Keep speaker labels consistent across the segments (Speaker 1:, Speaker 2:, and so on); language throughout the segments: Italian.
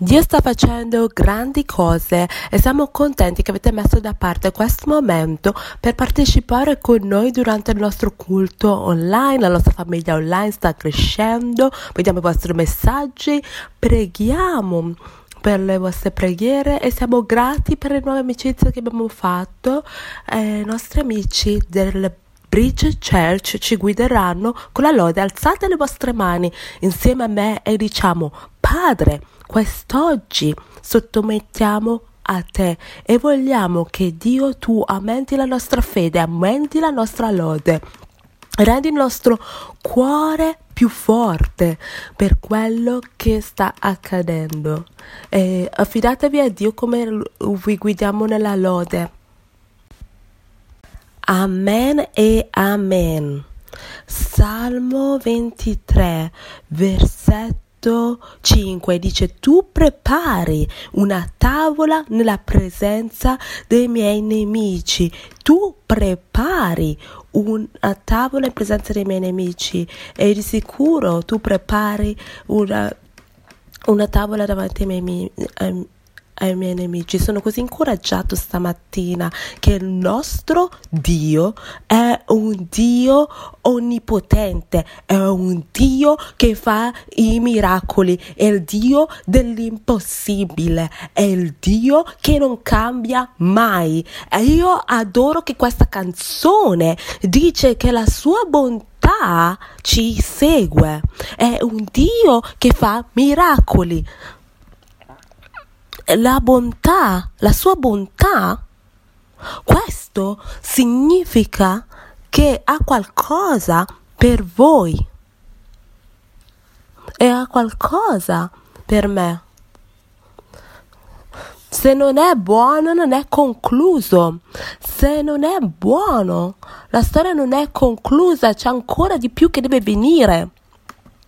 Speaker 1: Dio sta facendo grandi cose e siamo contenti che avete messo da parte questo momento per partecipare con noi durante il nostro culto online. La nostra famiglia online sta crescendo, vediamo i vostri messaggi, preghiamo per le vostre preghiere e siamo grati per le nuove amicizie che abbiamo fatto. Eh, I nostri amici del Bridge Church ci guideranno con la lode. Alzate le vostre mani insieme a me e diciamo Padre quest'oggi sottomettiamo a te e vogliamo che Dio tu aumenti la nostra fede, aumenti la nostra lode. Rendi il nostro cuore più forte per quello che sta accadendo. E affidatevi a Dio come vi guidiamo nella lode. Amen e amen. Salmo 23, versetto 5 dice tu prepari una tavola nella presenza dei miei nemici. Tu prepari una tavola in presenza dei miei nemici. E di sicuro tu prepari una, una tavola davanti ai miei, ai, ai miei nemici. Sono così incoraggiato stamattina che il nostro Dio è un Dio onnipotente, è un Dio che fa i miracoli, è il Dio dell'impossibile, è il Dio che non cambia mai. E io adoro che questa canzone dice che la sua bontà ci segue, è un Dio che fa miracoli la bontà, la sua bontà, questo significa che ha qualcosa per voi e ha qualcosa per me. Se non è buono non è concluso. Se non è buono, la storia non è conclusa, c'è ancora di più che deve venire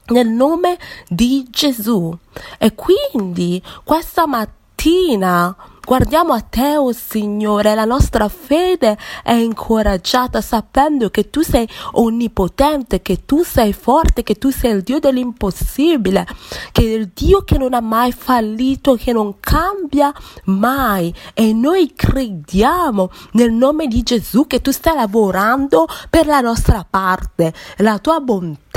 Speaker 1: nel nome di Gesù. E quindi questa mattina mattina guardiamo a te, oh Signore, la nostra fede è incoraggiata sapendo che tu sei onnipotente, che tu sei forte, che tu sei il Dio dell'impossibile, che è il Dio che non ha mai fallito, che non cambia mai. E noi crediamo nel nome di Gesù che tu stai lavorando per la nostra parte. La tua bontà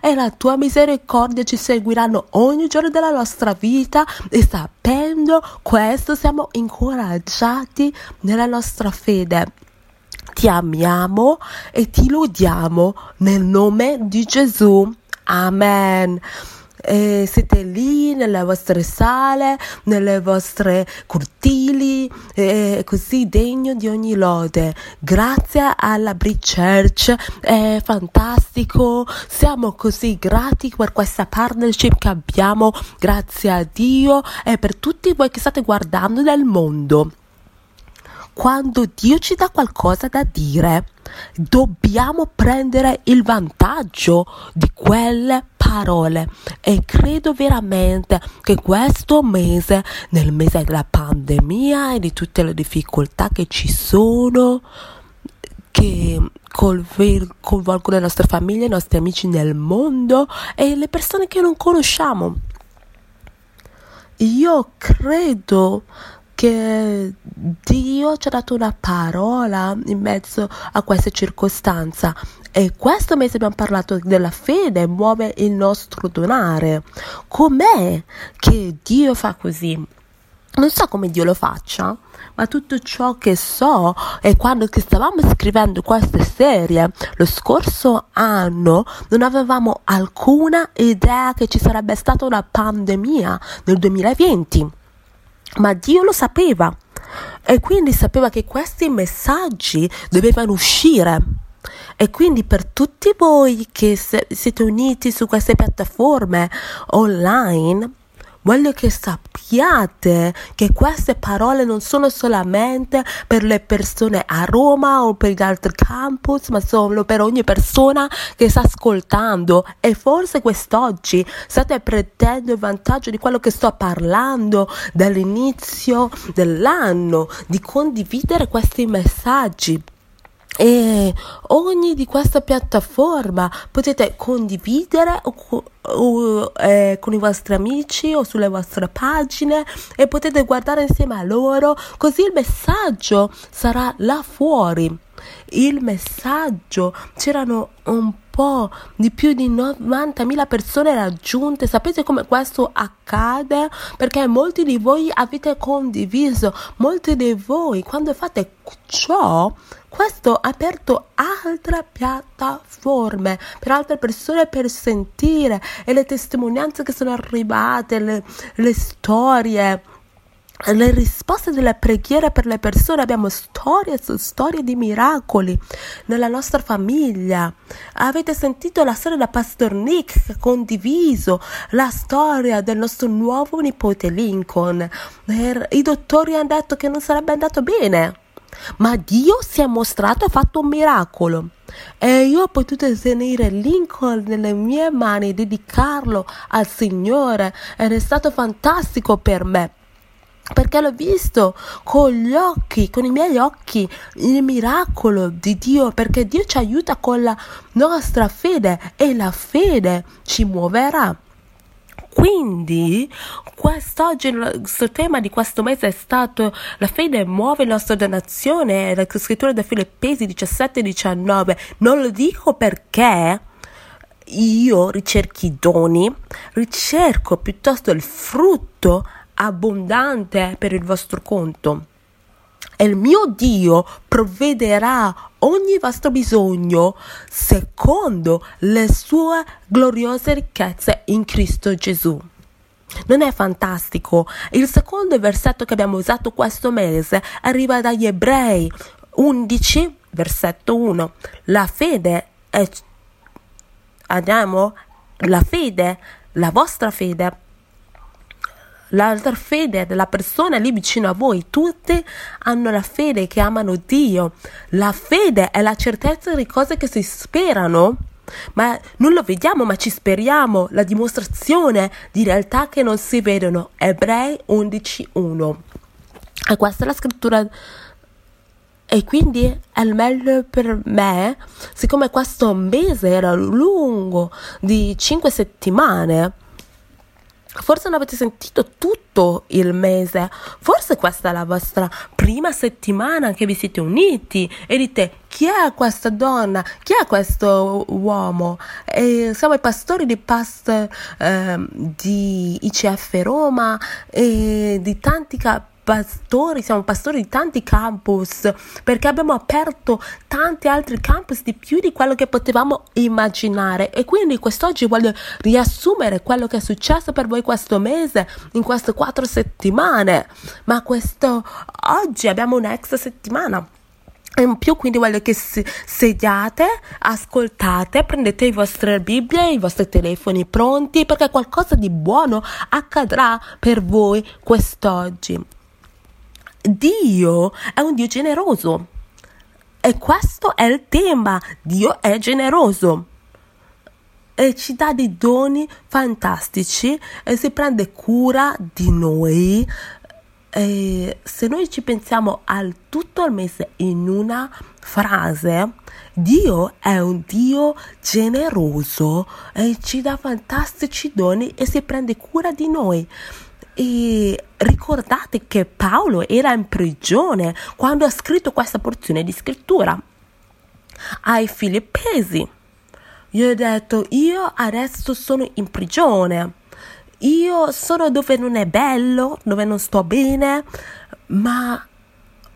Speaker 1: e la tua misericordia ci seguiranno ogni giorno della nostra vita e sapendo questo siamo incoraggiati nella nostra fede. Ti amiamo e ti lodiamo nel nome di Gesù. Amen e siete lì nelle vostre sale, nelle vostre cortili, e così degno di ogni lode. Grazie alla Bridge Church, è fantastico, siamo così grati per questa partnership che abbiamo, grazie a Dio e per tutti voi che state guardando nel mondo. Quando Dio ci dà qualcosa da dire, dobbiamo prendere il vantaggio di quelle parole e credo veramente che questo mese, nel mese della pandemia e di tutte le difficoltà che ci sono, che coinvolgono le nostre famiglie, i nostri amici nel mondo e le persone che non conosciamo. Io credo che Dio ci ha dato una parola in mezzo a questa circostanza e questo mese abbiamo parlato della fede muove il nostro donare. Com'è che Dio fa così? Non so come Dio lo faccia, ma tutto ciò che so è quando stavamo scrivendo questa serie lo scorso anno non avevamo alcuna idea che ci sarebbe stata una pandemia nel 2020 ma Dio lo sapeva e quindi sapeva che questi messaggi dovevano uscire. E quindi per tutti voi che siete uniti su queste piattaforme online, Voglio che sappiate che queste parole non sono solamente per le persone a Roma o per gli altri campus, ma sono per ogni persona che sta ascoltando. E forse quest'oggi state prendendo il vantaggio di quello che sto parlando dall'inizio dell'anno, di condividere questi messaggi e ogni di questa piattaforma potete condividere o, o, eh, con i vostri amici o sulle vostre pagine e potete guardare insieme a loro così il messaggio sarà là fuori. Il messaggio c'erano un po' di più di 90.000 persone raggiunte. Sapete come questo accade? Perché molti di voi avete condiviso, molti di voi quando fate ciò, questo ha aperto altre piattaforme per altre persone per sentire e le testimonianze che sono arrivate, le, le storie le risposte delle preghiere per le persone, abbiamo storie su storie di miracoli nella nostra famiglia. Avete sentito la storia da Pastor Nick che ha condiviso la storia del nostro nuovo nipote Lincoln. I dottori hanno detto che non sarebbe andato bene, ma Dio si è mostrato e ha fatto un miracolo. E io ho potuto tenere Lincoln nelle mie mani, dedicarlo al Signore ed è stato fantastico per me perché l'ho visto con gli occhi, con i miei occhi, il miracolo di Dio, perché Dio ci aiuta con la nostra fede e la fede ci muoverà. Quindi, quest'oggi il tema di questo mese è stato la fede muove la nostra donazione, la scrittura da Filippesi 17-19. Non lo dico perché io ricerchi doni, ricerco piuttosto il frutto abbondante per il vostro conto. E il mio Dio provvederà ogni vostro bisogno secondo le sue gloriose ricchezze in Cristo Gesù. Non è fantastico? Il secondo versetto che abbiamo usato questo mese arriva dagli Ebrei 11, versetto 1. La fede è... Andiamo? La fede, la vostra fede l'altra fede della persona lì vicino a voi. Tutti hanno la fede che amano Dio. La fede è la certezza di cose che si sperano. Ma non lo vediamo, ma ci speriamo, la dimostrazione di realtà che non si vedono. Ebrei 11.1. E questa è la scrittura e quindi è il meglio per me, siccome questo mese era lungo di 5 settimane, Forse non avete sentito tutto il mese, forse questa è la vostra prima settimana che vi siete uniti e dite chi è questa donna, chi è questo uomo? E siamo i pastori di past eh, di ICF Roma e di tanti capi pastori, siamo pastori di tanti campus, perché abbiamo aperto tanti altri campus di più di quello che potevamo immaginare. E quindi quest'oggi voglio riassumere quello che è successo per voi questo mese, in queste quattro settimane. Ma questo oggi abbiamo un'ex settimana in più quindi voglio che sediate, ascoltate, prendete le vostre Bibbie, i vostri telefoni pronti perché qualcosa di buono accadrà per voi quest'oggi. Dio è un Dio generoso. E questo è il tema. Dio è generoso. E ci dà dei doni fantastici e si prende cura di noi. E se noi ci pensiamo al tutto il mese in una frase, Dio è un Dio generoso e ci dà fantastici doni e si prende cura di noi. E ricordate che Paolo era in prigione quando ha scritto questa porzione di scrittura ai Filippesi. Gli ho detto, io adesso sono in prigione, io sono dove non è bello, dove non sto bene, ma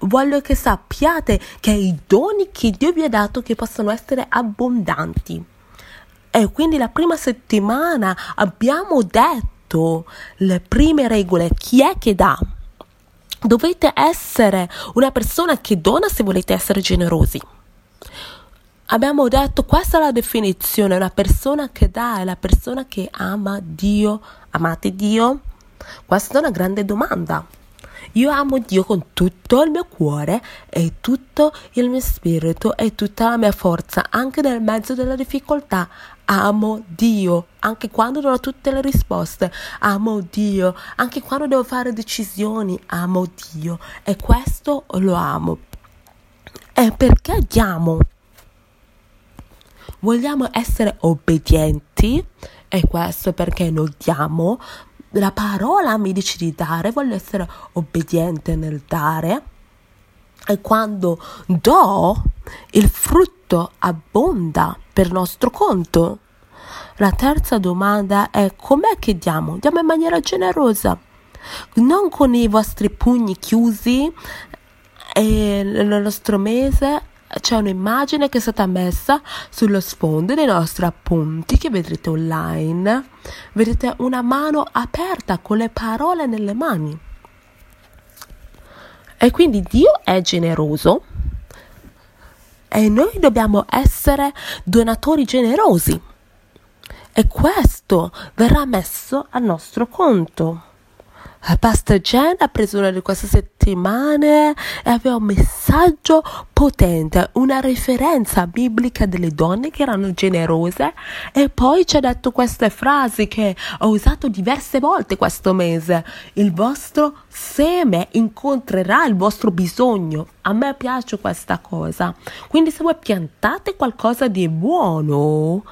Speaker 1: voglio che sappiate che i doni che Dio vi ha dato che possono essere abbondanti. E quindi la prima settimana abbiamo detto dato le prime regole, chi è che dà? Dovete essere una persona che dona se volete essere generosi. Abbiamo detto questa è la definizione, una persona che dà è la persona che ama Dio. Amate Dio? Questa è una grande domanda. Io amo Dio con tutto il mio cuore e tutto il mio spirito e tutta la mia forza, anche nel mezzo della difficoltà. Amo Dio, anche quando non ho tutte le risposte. Amo Dio, anche quando devo fare decisioni. Amo Dio e questo lo amo. E perché diamo? Vogliamo essere obbedienti e questo perché noi diamo. La parola mi dice di dare, voglio essere obbediente nel dare. E quando do, il frutto abbonda per nostro conto. La terza domanda è com'è che diamo? Diamo in maniera generosa, non con i vostri pugni chiusi e nel nostro mese c'è un'immagine che è stata messa sullo sfondo dei nostri appunti che vedrete online. Vedete una mano aperta con le parole nelle mani. E quindi Dio è generoso e noi dobbiamo essere donatori generosi. E questo verrà messo al nostro conto. Pastor Jen ha preso una di queste settimane e aveva un messaggio potente, una referenza biblica delle donne che erano generose e poi ci ha detto queste frasi che ho usato diverse volte questo mese. Il vostro seme incontrerà il vostro bisogno. A me piace questa cosa. Quindi se voi piantate qualcosa di buono,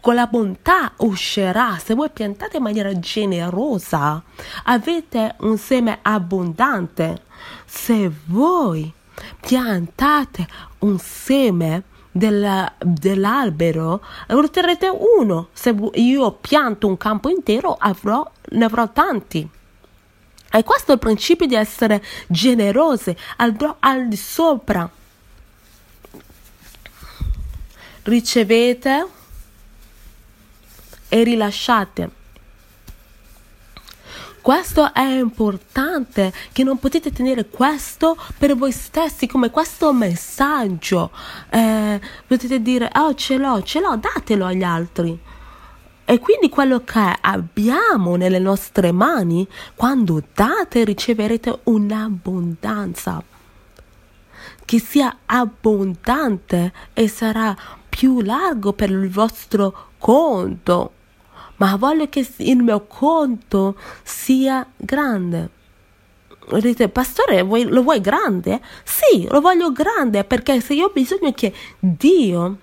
Speaker 1: con la bontà uscirà. Se voi piantate in maniera generosa, avete un seme abbondante. Se voi piantate un seme del, dell'albero, otterrete uno. Se io pianto un campo intero, avrò, ne avrò tanti. E questo è il principio di essere generosi, al, al di sopra. Ricevete e rilasciate. Questo è importante, che non potete tenere questo per voi stessi come questo messaggio. Eh, potete dire, oh ce l'ho, ce l'ho, datelo agli altri. E quindi quello che abbiamo nelle nostre mani, quando date riceverete un'abbondanza. Che sia abbondante e sarà più largo per il vostro conto ma voglio che il mio conto sia grande. Dite, pastore, vuoi, lo vuoi grande? Sì, lo voglio grande perché se io ho bisogno che Dio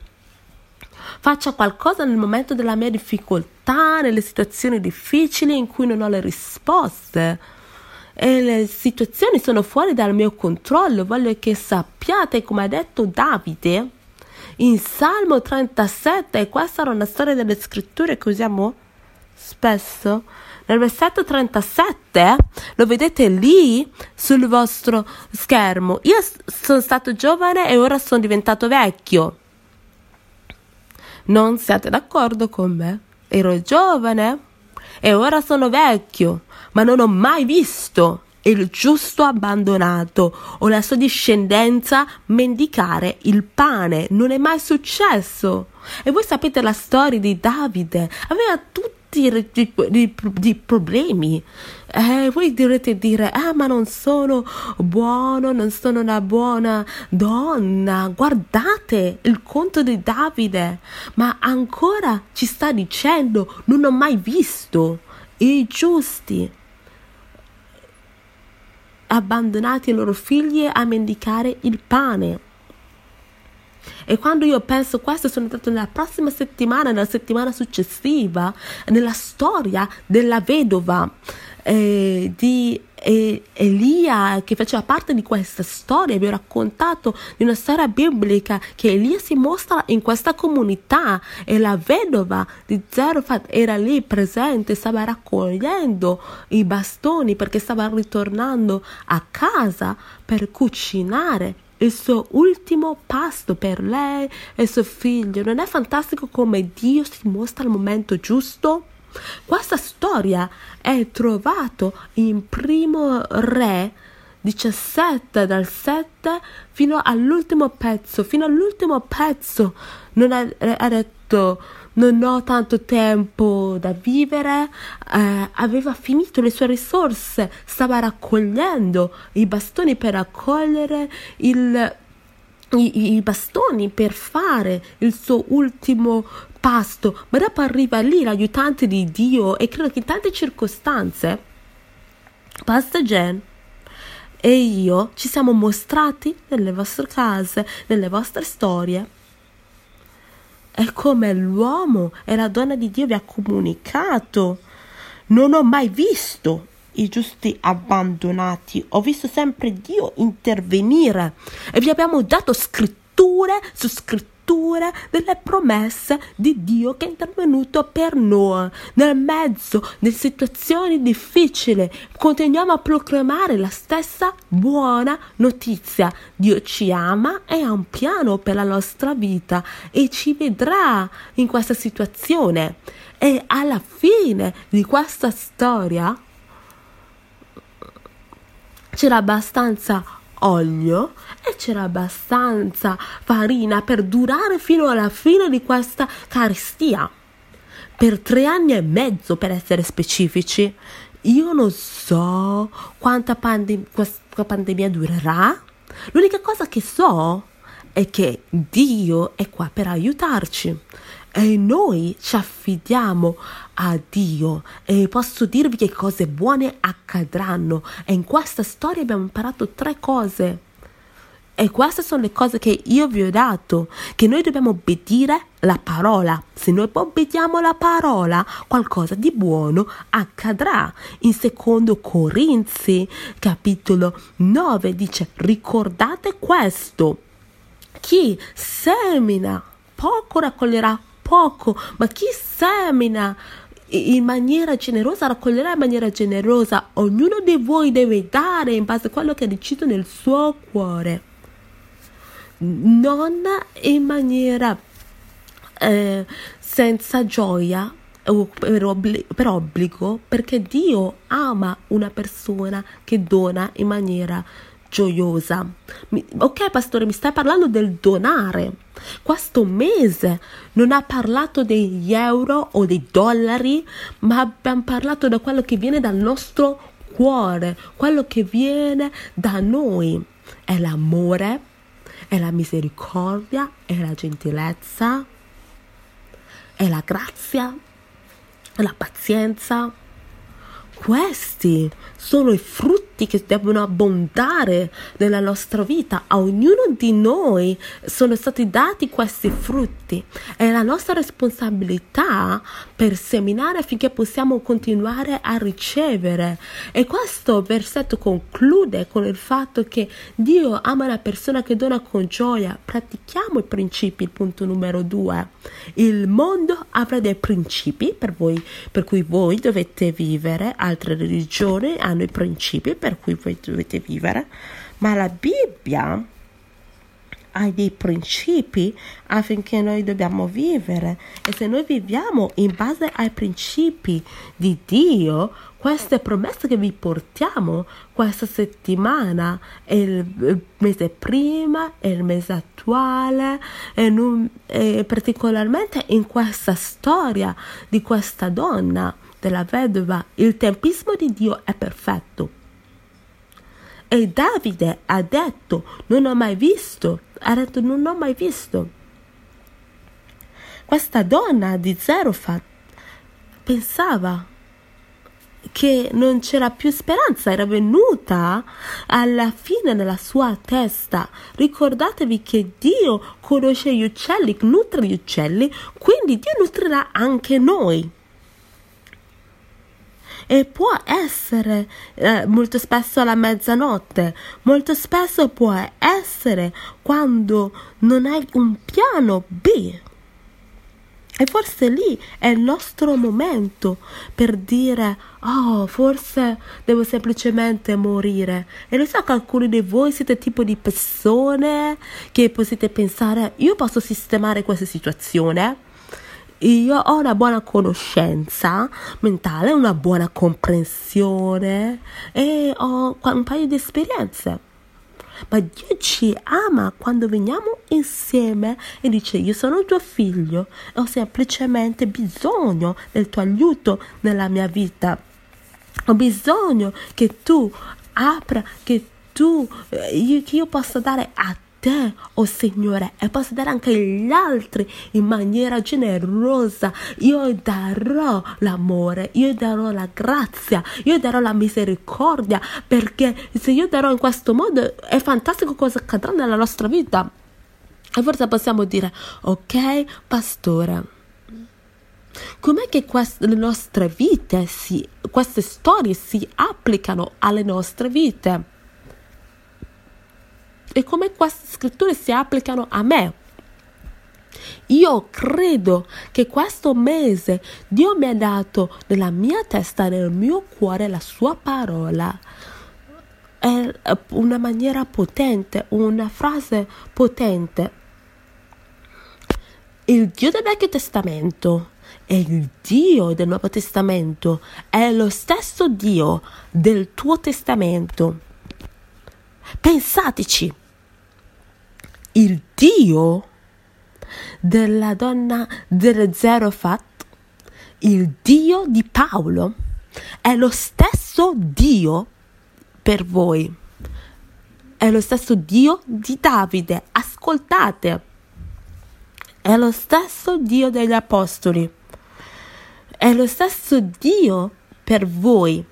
Speaker 1: faccia qualcosa nel momento della mia difficoltà, nelle situazioni difficili in cui non ho le risposte e le situazioni sono fuori dal mio controllo, voglio che sappiate, come ha detto Davide in Salmo 37, e questa era una storia delle scritture che usiamo spesso nel versetto 37 lo vedete lì sul vostro schermo. Io sono stato giovane e ora sono diventato vecchio. Non siete d'accordo con me? Ero giovane e ora sono vecchio, ma non ho mai visto il giusto abbandonato o la sua discendenza mendicare il pane. Non è mai successo. E voi sapete la storia di Davide. Aveva tutti di, di, di problemi. Eh, voi dovrete dire, ah, ma non sono buono, non sono una buona donna. Guardate il conto di Davide, ma ancora ci sta dicendo, non ho mai visto i giusti abbandonati i loro figli a mendicare il pane. E quando io penso questo, sono entrato nella prossima settimana, nella settimana successiva, nella storia della vedova eh, di eh, Elia che faceva parte di questa storia. Vi ho raccontato di una storia biblica che Elia si mostra in questa comunità e la vedova di Zerofat era lì presente, stava raccogliendo i bastoni perché stava ritornando a casa per cucinare il suo ultimo pasto per lei e suo figlio. Non è fantastico come Dio si mostra al momento giusto? Questa storia è trovata in primo re 17 dal 7 fino all'ultimo pezzo, fino all'ultimo pezzo non ha, ha detto non ho tanto tempo da vivere, eh, aveva finito le sue risorse, stava raccogliendo i bastoni per raccogliere il, i, i bastoni per fare il suo ultimo pasto, ma dopo arriva lì l'aiutante di Dio e credo che in tante circostanze, Pastor Jen e io ci siamo mostrati nelle vostre case, nelle vostre storie. È come l'uomo e la donna di Dio vi ha comunicato. Non ho mai visto i giusti abbandonati, ho visto sempre Dio intervenire e vi abbiamo dato scritture su scritture delle promesse di Dio che è intervenuto per noi nel mezzo di situazioni difficili. Continuiamo a proclamare la stessa buona notizia. Dio ci ama e ha un piano per la nostra vita e ci vedrà in questa situazione. E alla fine di questa storia c'era abbastanza olio e c'era abbastanza farina per durare fino alla fine di questa carestia. Per tre anni e mezzo, per essere specifici. Io non so quanta pandem- questa pandemia durerà. L'unica cosa che so è che Dio è qua per aiutarci. E noi ci affidiamo a Dio. E posso dirvi che cose buone accadranno. E in questa storia abbiamo imparato tre cose. E queste sono le cose che io vi ho dato, che noi dobbiamo obbedire la parola. Se noi obbediamo la parola, qualcosa di buono accadrà. In secondo Corinzi, capitolo 9, dice, ricordate questo, chi semina poco raccoglierà poco, ma chi semina in maniera generosa raccoglierà in maniera generosa. Ognuno di voi deve dare in base a quello che ha deciso nel suo cuore, non in maniera eh, senza gioia o per, obbli- per obbligo, perché Dio ama una persona che dona in maniera gioiosa. Mi, ok, pastore, mi stai parlando del donare. Questo mese non ha parlato degli euro o dei dollari, ma abbiamo parlato da quello che viene dal nostro cuore, quello che viene da noi. È l'amore, è la misericordia, è la gentilezza, è la grazia, è la pazienza questi sono i frutti che devono abbondare nella nostra vita. A ognuno di noi sono stati dati questi frutti. È la nostra responsabilità per seminare affinché possiamo continuare a ricevere. E questo versetto conclude con il fatto che Dio ama la persona che dona con gioia. Pratichiamo i principi, il punto numero due. Il mondo avrà dei principi per voi, per cui voi dovete vivere altre religioni hanno i principi per cui voi dovete vivere, ma la Bibbia ha dei principi affinché noi dobbiamo vivere e se noi viviamo in base ai principi di Dio, queste promesse che vi portiamo questa settimana il mese prima, è il mese attuale e, non, e particolarmente in questa storia di questa donna della vedova, il tempismo di Dio è perfetto. E Davide ha detto, non ho mai visto, ha detto, non ho mai visto. Questa donna di Zerofat pensava che non c'era più speranza, era venuta alla fine nella sua testa. Ricordatevi che Dio conosce gli uccelli, nutre gli uccelli, quindi Dio nutrirà anche noi e può essere eh, molto spesso alla mezzanotte, molto spesso può essere quando non hai un piano B. E forse lì è il nostro momento per dire, oh, forse devo semplicemente morire. E lo so che alcuni di voi siete tipo di persone che potete pensare, io posso sistemare questa situazione io ho una buona conoscenza mentale, una buona comprensione e ho un paio di esperienze. Ma Dio ci ama quando veniamo insieme e dice io sono tuo figlio e ho semplicemente bisogno del tuo aiuto nella mia vita. Ho bisogno che tu apra, che tu, eh, io, che io possa dare a te, oh Signore, e posso dare anche agli altri in maniera generosa. Io darò l'amore, io darò la grazia, io darò la misericordia, perché se io darò in questo modo è fantastico cosa accadrà nella nostra vita. E forse possiamo dire, ok, pastore. Com'è che queste, le nostre vite, si, queste storie si applicano alle nostre vite? E come queste scritture si applicano a me? Io credo che questo mese Dio mi ha dato nella mia testa, nel mio cuore, la sua parola. È una maniera potente, una frase potente. Il Dio del Vecchio Testamento e il Dio del Nuovo Testamento è lo stesso Dio del tuo testamento. Pensateci, il Dio della donna del Zerofat, il Dio di Paolo, è lo stesso Dio per voi. È lo stesso Dio di Davide. Ascoltate. È lo stesso Dio degli Apostoli. È lo stesso Dio per voi.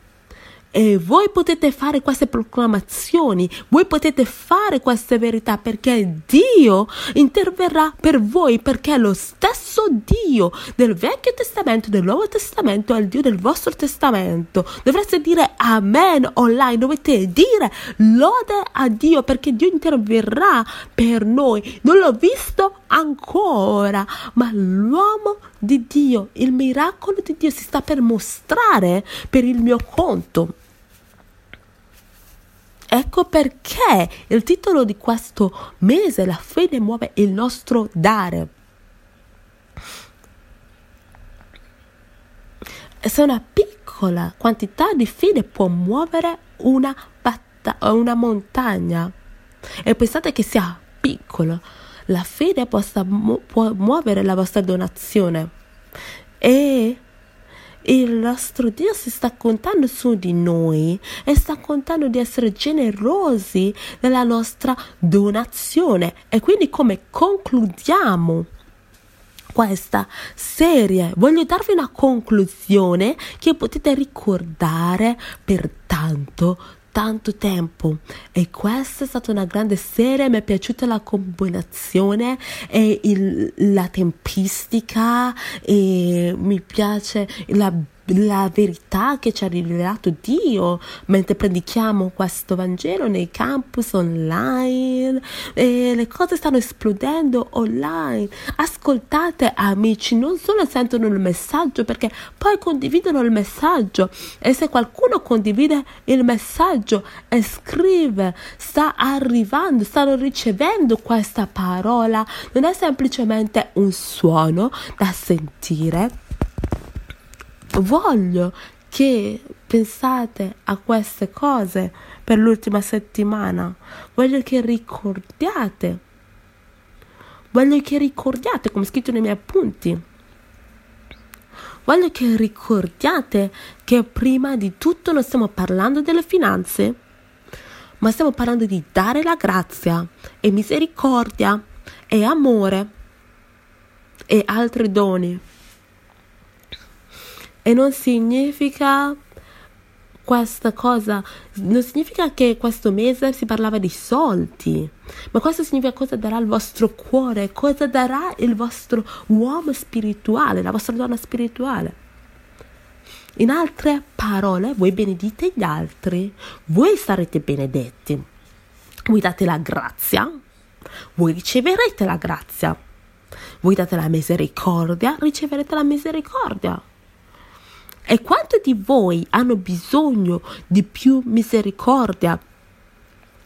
Speaker 1: E voi potete fare queste proclamazioni, voi potete fare queste verità perché Dio interverrà per voi, perché lo stesso Dio del Vecchio Testamento, del Nuovo Testamento, è il Dio del vostro testamento. Dovreste dire Amen online, dovete dire lode a Dio perché Dio interverrà per noi. Non l'ho visto ancora, ma l'uomo di Dio, il miracolo di Dio si sta per mostrare per il mio conto. Ecco perché il titolo di questo mese, La fede muove il nostro dare. Se una piccola quantità di fede può muovere una, batta- una montagna, e pensate che sia piccolo, la fede possa, può muovere la vostra donazione. E il nostro Dio si sta contando su di noi e sta contando di essere generosi nella nostra donazione. E quindi come concludiamo questa serie voglio darvi una conclusione che potete ricordare per tanto tanto tempo. E questa è stata una grande serie mi è piaciuta la combinazione e il, la tempistica e mi piace la la verità che ci ha rivelato Dio mentre predichiamo questo Vangelo nei campus online e le cose stanno esplodendo online. Ascoltate amici, non solo sentono il messaggio perché poi condividono il messaggio e se qualcuno condivide il messaggio e scrive sta arrivando, stanno ricevendo questa parola, non è semplicemente un suono da sentire voglio che pensate a queste cose per l'ultima settimana. Voglio che ricordiate. Voglio che ricordiate, come scritto nei miei appunti. Voglio che ricordiate che prima di tutto non stiamo parlando delle finanze, ma stiamo parlando di dare la grazia e misericordia e amore e altri doni. E non significa questa cosa, non significa che questo mese si parlava di soldi, ma questo significa cosa darà il vostro cuore, cosa darà il vostro uomo spirituale, la vostra donna spirituale. In altre parole, voi benedite gli altri, voi sarete benedetti. Voi date la grazia, voi riceverete la grazia. Voi date la misericordia, riceverete la misericordia. E quanti di voi hanno bisogno di più misericordia?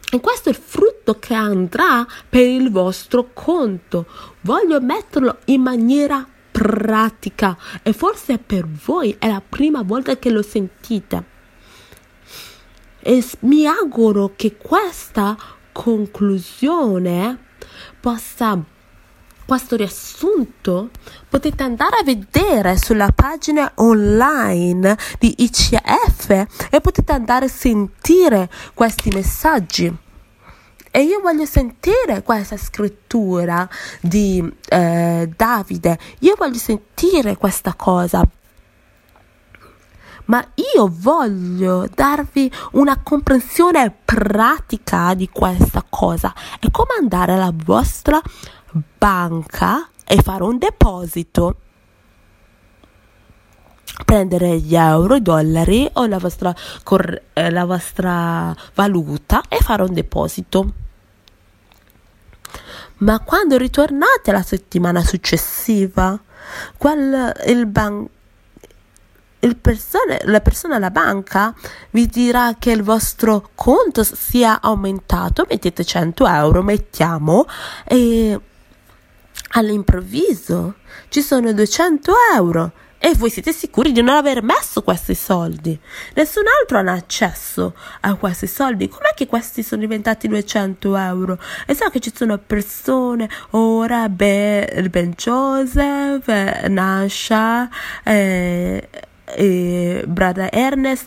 Speaker 1: E questo è il frutto che andrà per il vostro conto. Voglio metterlo in maniera pratica e forse per voi è la prima volta che lo sentite. E mi auguro che questa conclusione possa questo riassunto potete andare a vedere sulla pagina online di ICF e potete andare a sentire questi messaggi. E io voglio sentire questa scrittura di eh, Davide, io voglio sentire questa cosa. Ma io voglio darvi una comprensione pratica di questa cosa. È come andare alla vostra banca e fare un deposito prendere gli euro, i dollari o la vostra, cor- eh, la vostra valuta e fare un deposito. Ma quando ritornate la settimana successiva, quel, il ban- il persone, la persona alla banca vi dirà che il vostro conto sia aumentato, mettete 100 euro, mettiamo, e all'improvviso ci sono 200 euro e voi siete sicuri di non aver messo questi soldi. Nessun altro ha accesso a questi soldi. Com'è che questi sono diventati 200 euro? E so che ci sono persone, ora Ben, ben Joseph, Nasha, eh, e Brother Ernest,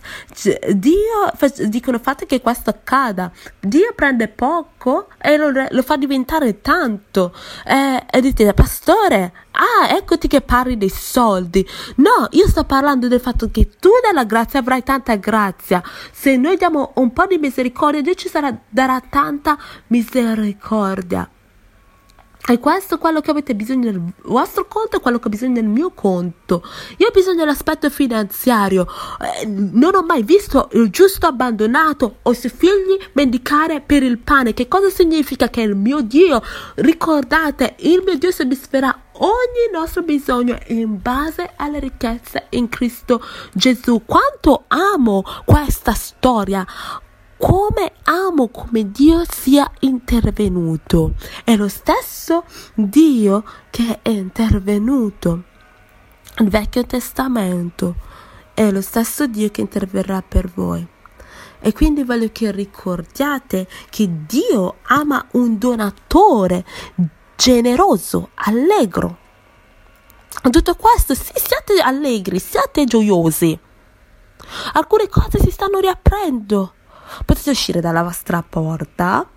Speaker 1: Dio dicono fate che questo accada. Dio prende poco e lo, lo fa diventare tanto. Eh, e dite, pastore, ah, eccoti che parli dei soldi. No, io sto parlando del fatto che tu dalla grazia avrai tanta grazia. Se noi diamo un po' di misericordia, Dio ci sarà, darà tanta misericordia. E questo è quello che avete bisogno nel vostro conto e quello che ho bisogno nel mio conto. Io ho bisogno dell'aspetto finanziario. Eh, non ho mai visto il giusto abbandonato o i suoi figli mendicare per il pane. Che cosa significa? Che il mio Dio, ricordate, il mio Dio soddisferà ogni nostro bisogno in base alle ricchezze in Cristo Gesù. Quanto amo questa storia come amo come Dio sia intervenuto. È lo stesso Dio che è intervenuto nel Vecchio Testamento. È lo stesso Dio che interverrà per voi. E quindi voglio che ricordiate che Dio ama un donatore generoso, allegro. Tutto questo, sì, siate allegri, siate gioiosi. Alcune cose si stanno riaprendo potete uscire dalla vostra porta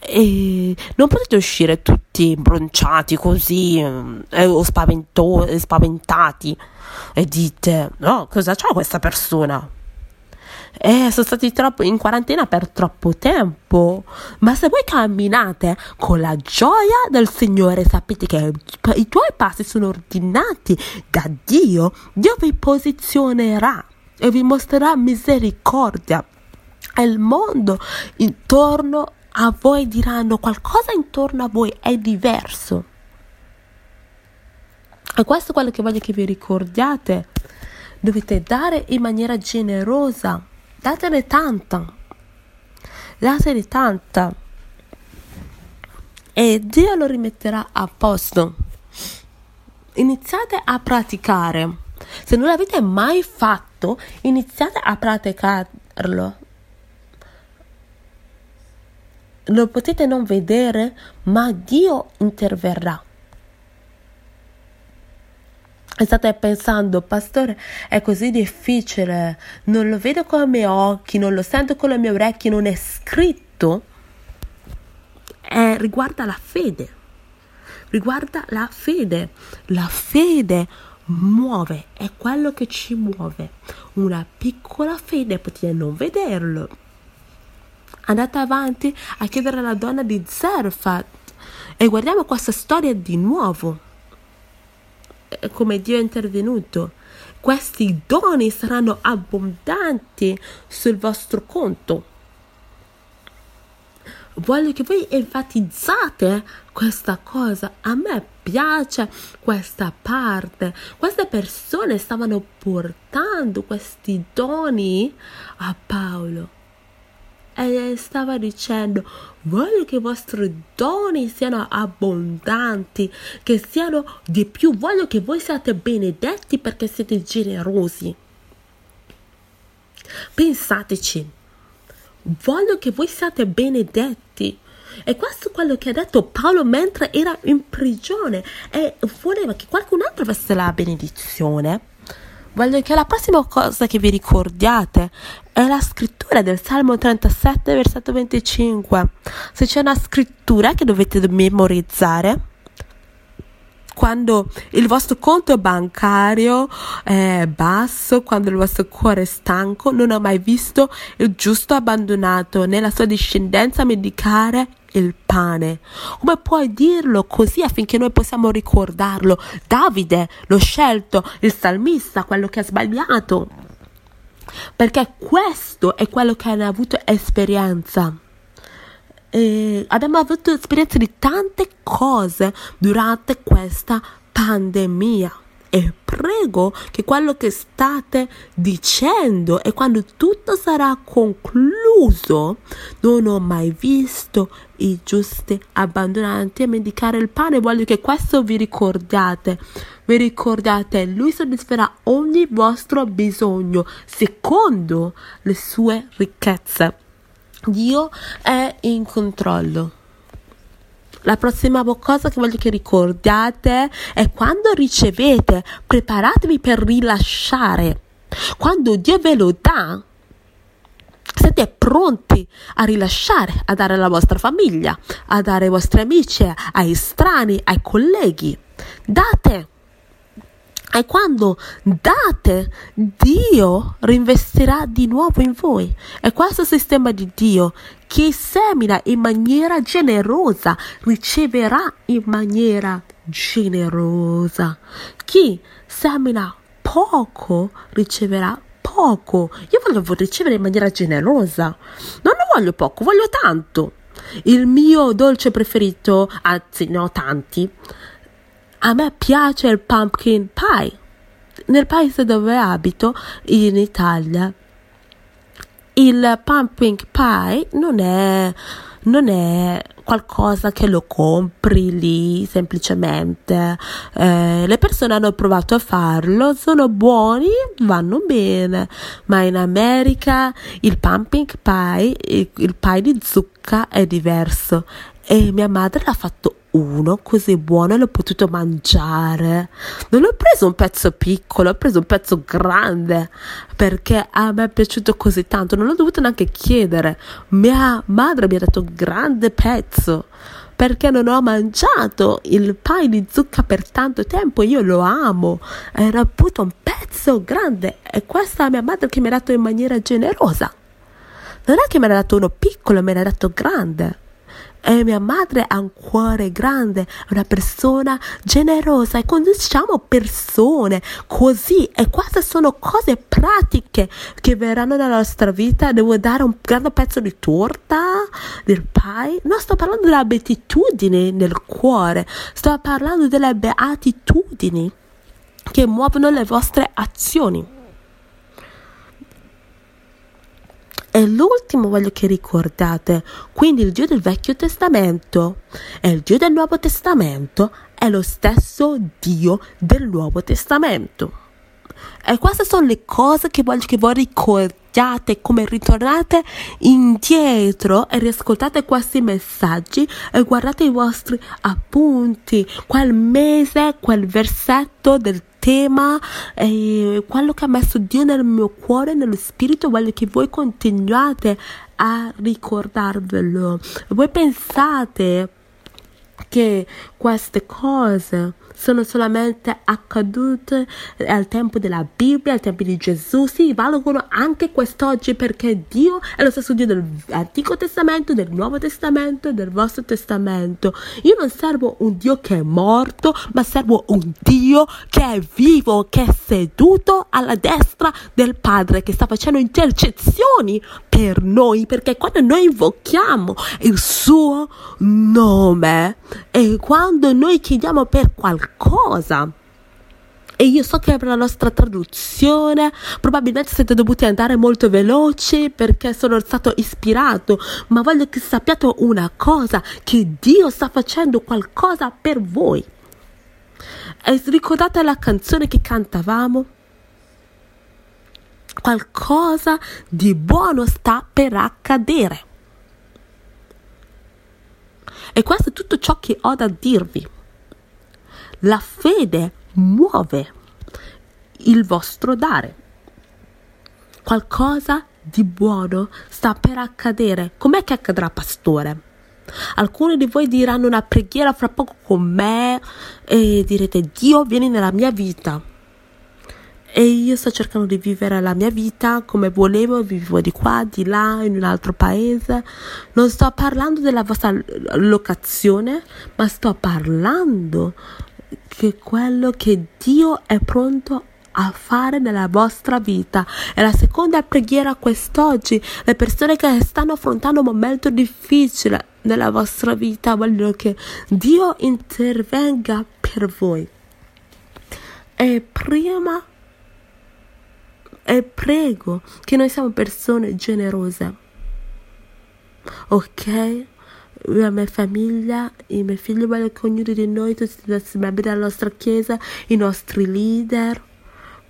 Speaker 1: e non potete uscire tutti imbronciati così eh, o spavento- spaventati e dite no cosa c'ha questa persona eh, sono stati troppo in quarantena per troppo tempo. Ma se voi camminate con la gioia del Signore, sapete che i tuoi passi sono ordinati da Dio, Dio vi posizionerà e vi mostrerà misericordia il mondo intorno a voi diranno qualcosa intorno a voi è diverso. E questo è quello che voglio che vi ricordiate. Dovete dare in maniera generosa. Datene tanta. Datene tanta. E Dio lo rimetterà a posto. Iniziate a praticare. Se non l'avete mai fatto, iniziate a praticarlo lo potete non vedere, ma Dio interverrà. E state pensando, pastore, è così difficile, non lo vedo con i miei occhi, non lo sento con le mie orecchie, non è scritto. Eh, riguarda la fede, riguarda la fede. La fede muove, è quello che ci muove. Una piccola fede potete non vederlo, andate avanti a chiedere alla donna di Zarfat e guardiamo questa storia di nuovo. Come Dio è intervenuto. Questi doni saranno abbondanti sul vostro conto. Voglio che voi enfatizzate questa cosa. A me piace questa parte. Queste persone stavano portando questi doni a Paolo e stava dicendo voglio che i vostri doni siano abbondanti, che siano di più, voglio che voi siate benedetti perché siete generosi. Pensateci, voglio che voi siate benedetti. E questo è quello che ha detto Paolo mentre era in prigione e voleva che qualcun altro avesse la benedizione. Voglio che la prossima cosa che vi ricordiate è la scrittura del Salmo 37, versetto 25. Se c'è una scrittura che dovete memorizzare, quando il vostro conto bancario è basso, quando il vostro cuore è stanco, non ho mai visto il giusto abbandonato nella sua discendenza medicare il pane. Come puoi dirlo così affinché noi possiamo ricordarlo? Davide, l'ho scelto, il salmista, quello che ha sbagliato. Perché questo è quello che hanno avuto esperienza eh, abbiamo avuto esperienze di tante cose durante questa pandemia. E prego che quello che state dicendo e quando tutto sarà concluso, non ho mai visto i giusti abbandonati a medicare il pane. Voglio che questo vi ricordiate. Vi ricordate, lui soddisferà ogni vostro bisogno secondo le sue ricchezze. Dio è in controllo. La prossima cosa che voglio che ricordiate è quando ricevete, preparatevi per rilasciare. Quando Dio ve lo dà, siete pronti a rilasciare, a dare alla vostra famiglia, a dare ai vostri amici, ai strani, ai colleghi. Date. E quando date, Dio rinvestirà di nuovo in voi. E questo sistema di Dio, chi semina in maniera generosa, riceverà in maniera generosa. Chi semina poco, riceverà poco. Io voglio ricevere in maniera generosa. Non ne voglio poco, voglio tanto. Il mio dolce preferito, anzi ne ho tanti, a me piace il pumpkin pie. Nel paese dove abito, in Italia, il pumpkin pie non è, non è qualcosa che lo compri lì semplicemente. Eh, le persone hanno provato a farlo, sono buoni, vanno bene, ma in America il pumpkin pie, il, il pie di zucca è diverso e mia madre l'ha fatto uno così buono l'ho potuto mangiare. Non ho preso un pezzo piccolo, ho preso un pezzo grande perché a me è piaciuto così tanto, non l'ho dovuto neanche chiedere. Mia madre mi ha dato un grande pezzo perché non ho mangiato il pie di zucca per tanto tempo, io lo amo. Era appunto un pezzo grande e questa è mia madre che mi ha dato in maniera generosa. Non è che mi ha dato uno piccolo, me l'ha dato grande. E mia madre ha un cuore grande, è una persona generosa e quando diciamo persone così e queste sono cose pratiche che verranno nella nostra vita. Devo dare un grande pezzo di torta, del pie. Non sto parlando delle abitudini nel cuore, sto parlando delle beatitudini che muovono le vostre azioni. E l'ultimo voglio che ricordate, quindi il Dio del Vecchio Testamento e il Dio del Nuovo Testamento è lo stesso Dio del Nuovo Testamento. E queste sono le cose che voglio che voi ricordiate come ritornate indietro e riascoltate questi messaggi e guardate i vostri appunti, quel mese, quel versetto del tema, eh, quello che ha messo Dio nel mio cuore, nello spirito, voglio che voi continuate a ricordarvelo. Voi pensate che queste cose sono solamente accadute al tempo della Bibbia, al tempo di Gesù, sì, valgono anche quest'oggi perché Dio è lo stesso Dio dell'Antico Testamento, del Nuovo Testamento e del vostro Testamento. Io non servo un Dio che è morto, ma servo un Dio che è vivo, che è seduto alla destra del Padre, che sta facendo intercezioni per noi, perché quando noi invochiamo il suo nome e quando noi chiediamo per qualcosa, qualcosa. E io so che per la nostra traduzione probabilmente siete dovuti andare molto veloci perché sono stato ispirato, ma voglio che sappiate una cosa, che Dio sta facendo qualcosa per voi. E ricordate la canzone che cantavamo? Qualcosa di buono sta per accadere. E questo è tutto ciò che ho da dirvi. La fede muove. il vostro dare. Qualcosa di buono sta per accadere. Com'è che accadrà, pastore? Alcuni di voi diranno una preghiera fra poco con me e direte Dio vieni nella mia vita. E io sto cercando di vivere la mia vita come volevo, vivo di qua, di là, in un altro paese. Non sto parlando della vostra locazione, ma sto parlando che quello che Dio è pronto a fare nella vostra vita. E la seconda preghiera quest'oggi, le persone che stanno affrontando un momento difficile nella vostra vita vogliono che Dio intervenga per voi. E prima e prego che noi siamo persone generose. Ok? La mia famiglia, i miei figli voglio che ognuno di noi, tutti i membri della nostra chiesa, i nostri leader,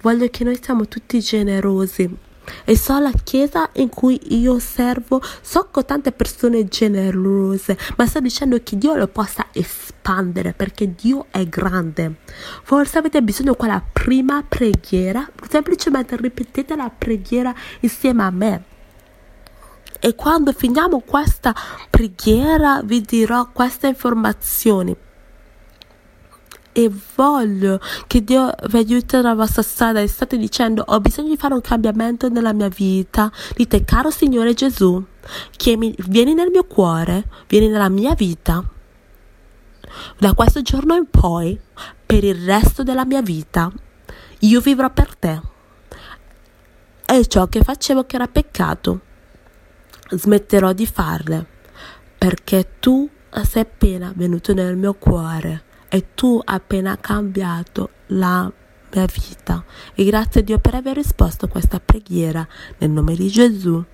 Speaker 1: voglio che noi siamo tutti generosi. E so la chiesa in cui io servo, so con tante persone generose, ma sto dicendo che Dio lo possa espandere perché Dio è grande. Forse avete bisogno di quella prima preghiera, semplicemente ripetete la preghiera insieme a me. E quando finiamo questa preghiera vi dirò queste informazioni e voglio che Dio vi aiuti nella vostra strada e state dicendo ho bisogno di fare un cambiamento nella mia vita, dite caro Signore Gesù, chiami, vieni nel mio cuore, vieni nella mia vita. Da questo giorno in poi, per il resto della mia vita, io vivrò per te. E ciò che facevo che era peccato, smetterò di farle, perché tu sei appena venuto nel mio cuore e tu hai appena cambiato la mia vita. E grazie a Dio per aver risposto a questa preghiera nel nome di Gesù.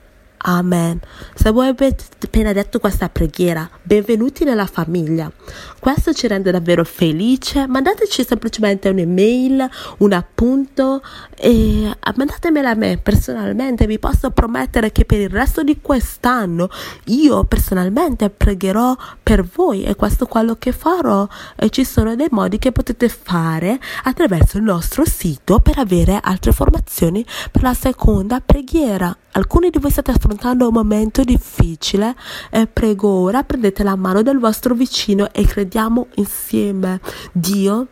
Speaker 1: Amen. Se voi avete appena detto questa preghiera, benvenuti nella famiglia. Questo ci rende davvero felice. Mandateci semplicemente un'email, un appunto e mandatemela a me personalmente. Vi posso promettere che per il resto di quest'anno io personalmente pregherò per voi e questo è quello che farò. E ci sono dei modi che potete fare attraverso il nostro sito per avere altre informazioni per la seconda preghiera. Alcuni di voi state affrontando un momento difficile e prego ora prendete la mano del vostro vicino e crediamo insieme. Dio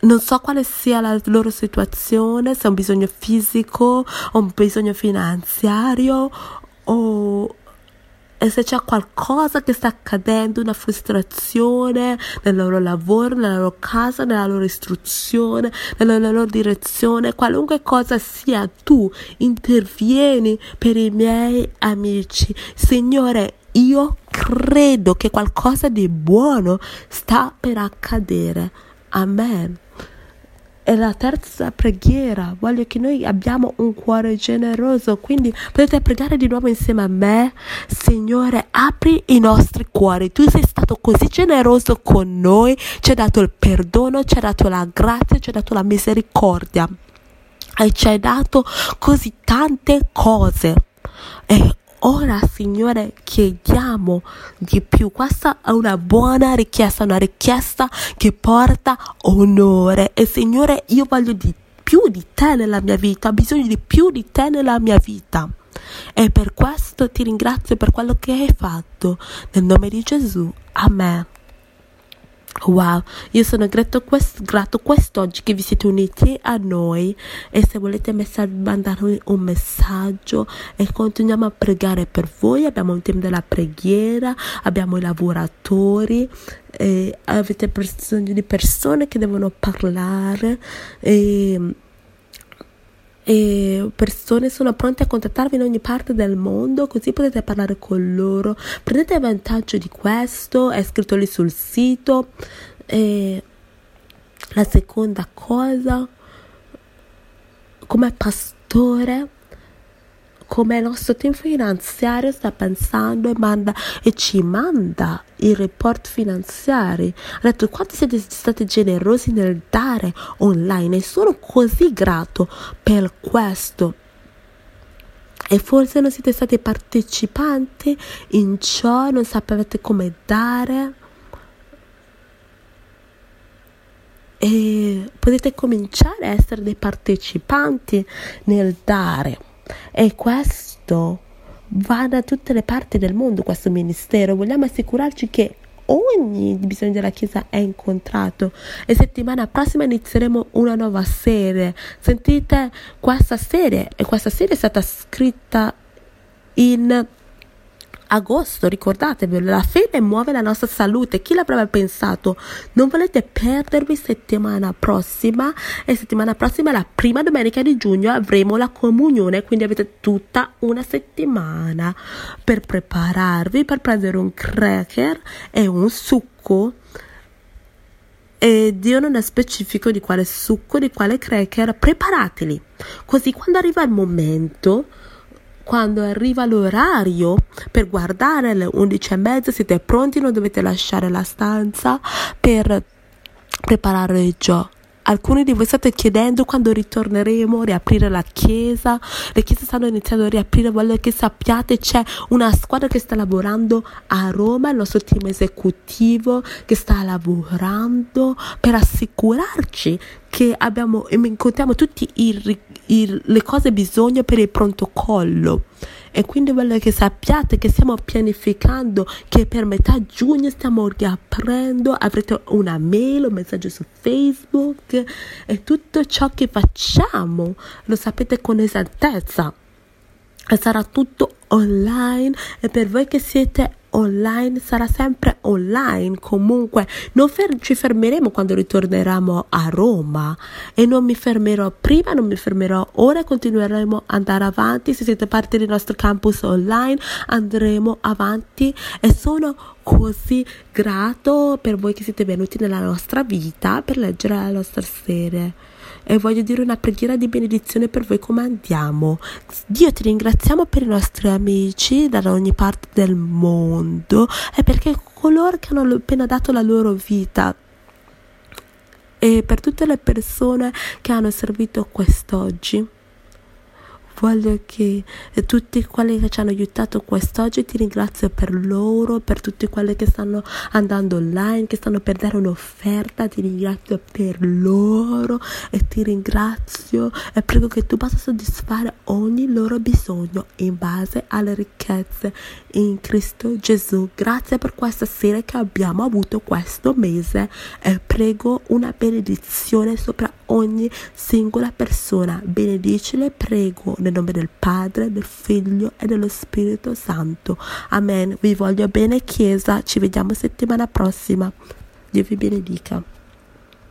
Speaker 1: non so quale sia la loro situazione, se è un bisogno fisico un bisogno finanziario o e se c'è qualcosa che sta accadendo, una frustrazione nel loro lavoro, nella loro casa, nella loro istruzione, nella loro direzione, qualunque cosa sia, tu intervieni per i miei amici. Signore, io credo che qualcosa di buono sta per accadere. Amen. E la terza preghiera, voglio che noi abbiamo un cuore generoso, quindi potete pregare di nuovo insieme a me. Signore, apri i nostri cuori. Tu sei stato così generoso con noi, ci hai dato il perdono, ci hai dato la grazia, ci hai dato la misericordia. E ci hai dato così tante cose. E ora, Signore, chiediamo di più. Questa è una buona richiesta, una richiesta che porta onore. E Signore, io voglio di più di te nella mia vita, ho bisogno di più di te nella mia vita. E per questo ti ringrazio per quello che hai fatto. Nel nome di Gesù. Amen. Wow, io sono grato, quest- grato quest'oggi che vi siete uniti a noi e se volete messa- un messaggio e continuiamo a pregare per voi, abbiamo un team della preghiera, abbiamo i lavoratori, avete bisogno di persone che devono parlare. E, e persone sono pronte a contattarvi in ogni parte del mondo così potete parlare con loro. Prendete vantaggio di questo è scritto lì sul sito. E la seconda cosa come pastore come il nostro team finanziario sta pensando e, manda, e ci manda i report finanziari. Ha detto quanti siete stati generosi nel dare online e sono così grato per questo. E forse non siete stati partecipanti in ciò, non sapevate come dare e potete cominciare a essere dei partecipanti nel dare e questo va da tutte le parti del mondo questo ministero. Vogliamo assicurarci che ogni bisogno della Chiesa è incontrato. E settimana prossima inizieremo una nuova serie sentite questa serie e questa serie è stata scritta in agosto, ricordatevelo, la fede muove la nostra salute. Chi l'avrebbe pensato? Non volete perdervi settimana prossima e settimana prossima, la prima domenica di giugno, avremo la comunione, quindi avete tutta una settimana per prepararvi, per prendere un cracker e un succo e Dio non è specifico di quale succo, di quale cracker, preparateli. Così quando arriva il momento quando arriva l'orario per guardare alle 11 e mezza siete pronti, non dovete lasciare la stanza per preparare il gioco. Alcuni di voi state chiedendo quando ritorneremo a riaprire la chiesa. Le chiese stanno iniziando a riaprire. Voglio che sappiate c'è una squadra che sta lavorando a Roma, il nostro team esecutivo che sta lavorando per assicurarci che abbiamo, incontriamo tutte le cose bisogno per il protocollo e quindi voglio che sappiate che stiamo pianificando che per metà giugno stiamo riaprendo, avrete una mail, un messaggio su Facebook e tutto ciò che facciamo lo sapete con esattezza. Sarà tutto online e per voi che siete online sarà sempre online comunque. Non fer- ci fermeremo quando ritorneremo a Roma. E non mi fermerò prima non mi fermerò ora continueremo ad andare avanti. Se siete parte del nostro campus online andremo avanti. E sono così grato per voi che siete venuti nella nostra vita per leggere la nostra serie e voglio dire una preghiera di benedizione per voi come andiamo. Dio ti ringraziamo per i nostri amici da ogni parte del mondo e perché coloro che hanno appena dato la loro vita e per tutte le persone che hanno servito quest'oggi. Voglio che tutti quelli che ci hanno aiutato quest'oggi ti ringrazio per loro, per tutti quelli che stanno andando online, che stanno per dare un'offerta, ti ringrazio per loro e ti ringrazio e prego che tu possa soddisfare ogni loro bisogno in base alle ricchezze in Cristo Gesù. Grazie per questa sera che abbiamo avuto questo mese e prego una benedizione sopra ogni singola persona. Benedicile, prego nel nome del Padre, del Figlio e dello Spirito Santo. Amen. Vi voglio bene Chiesa, ci vediamo settimana prossima. Dio vi benedica.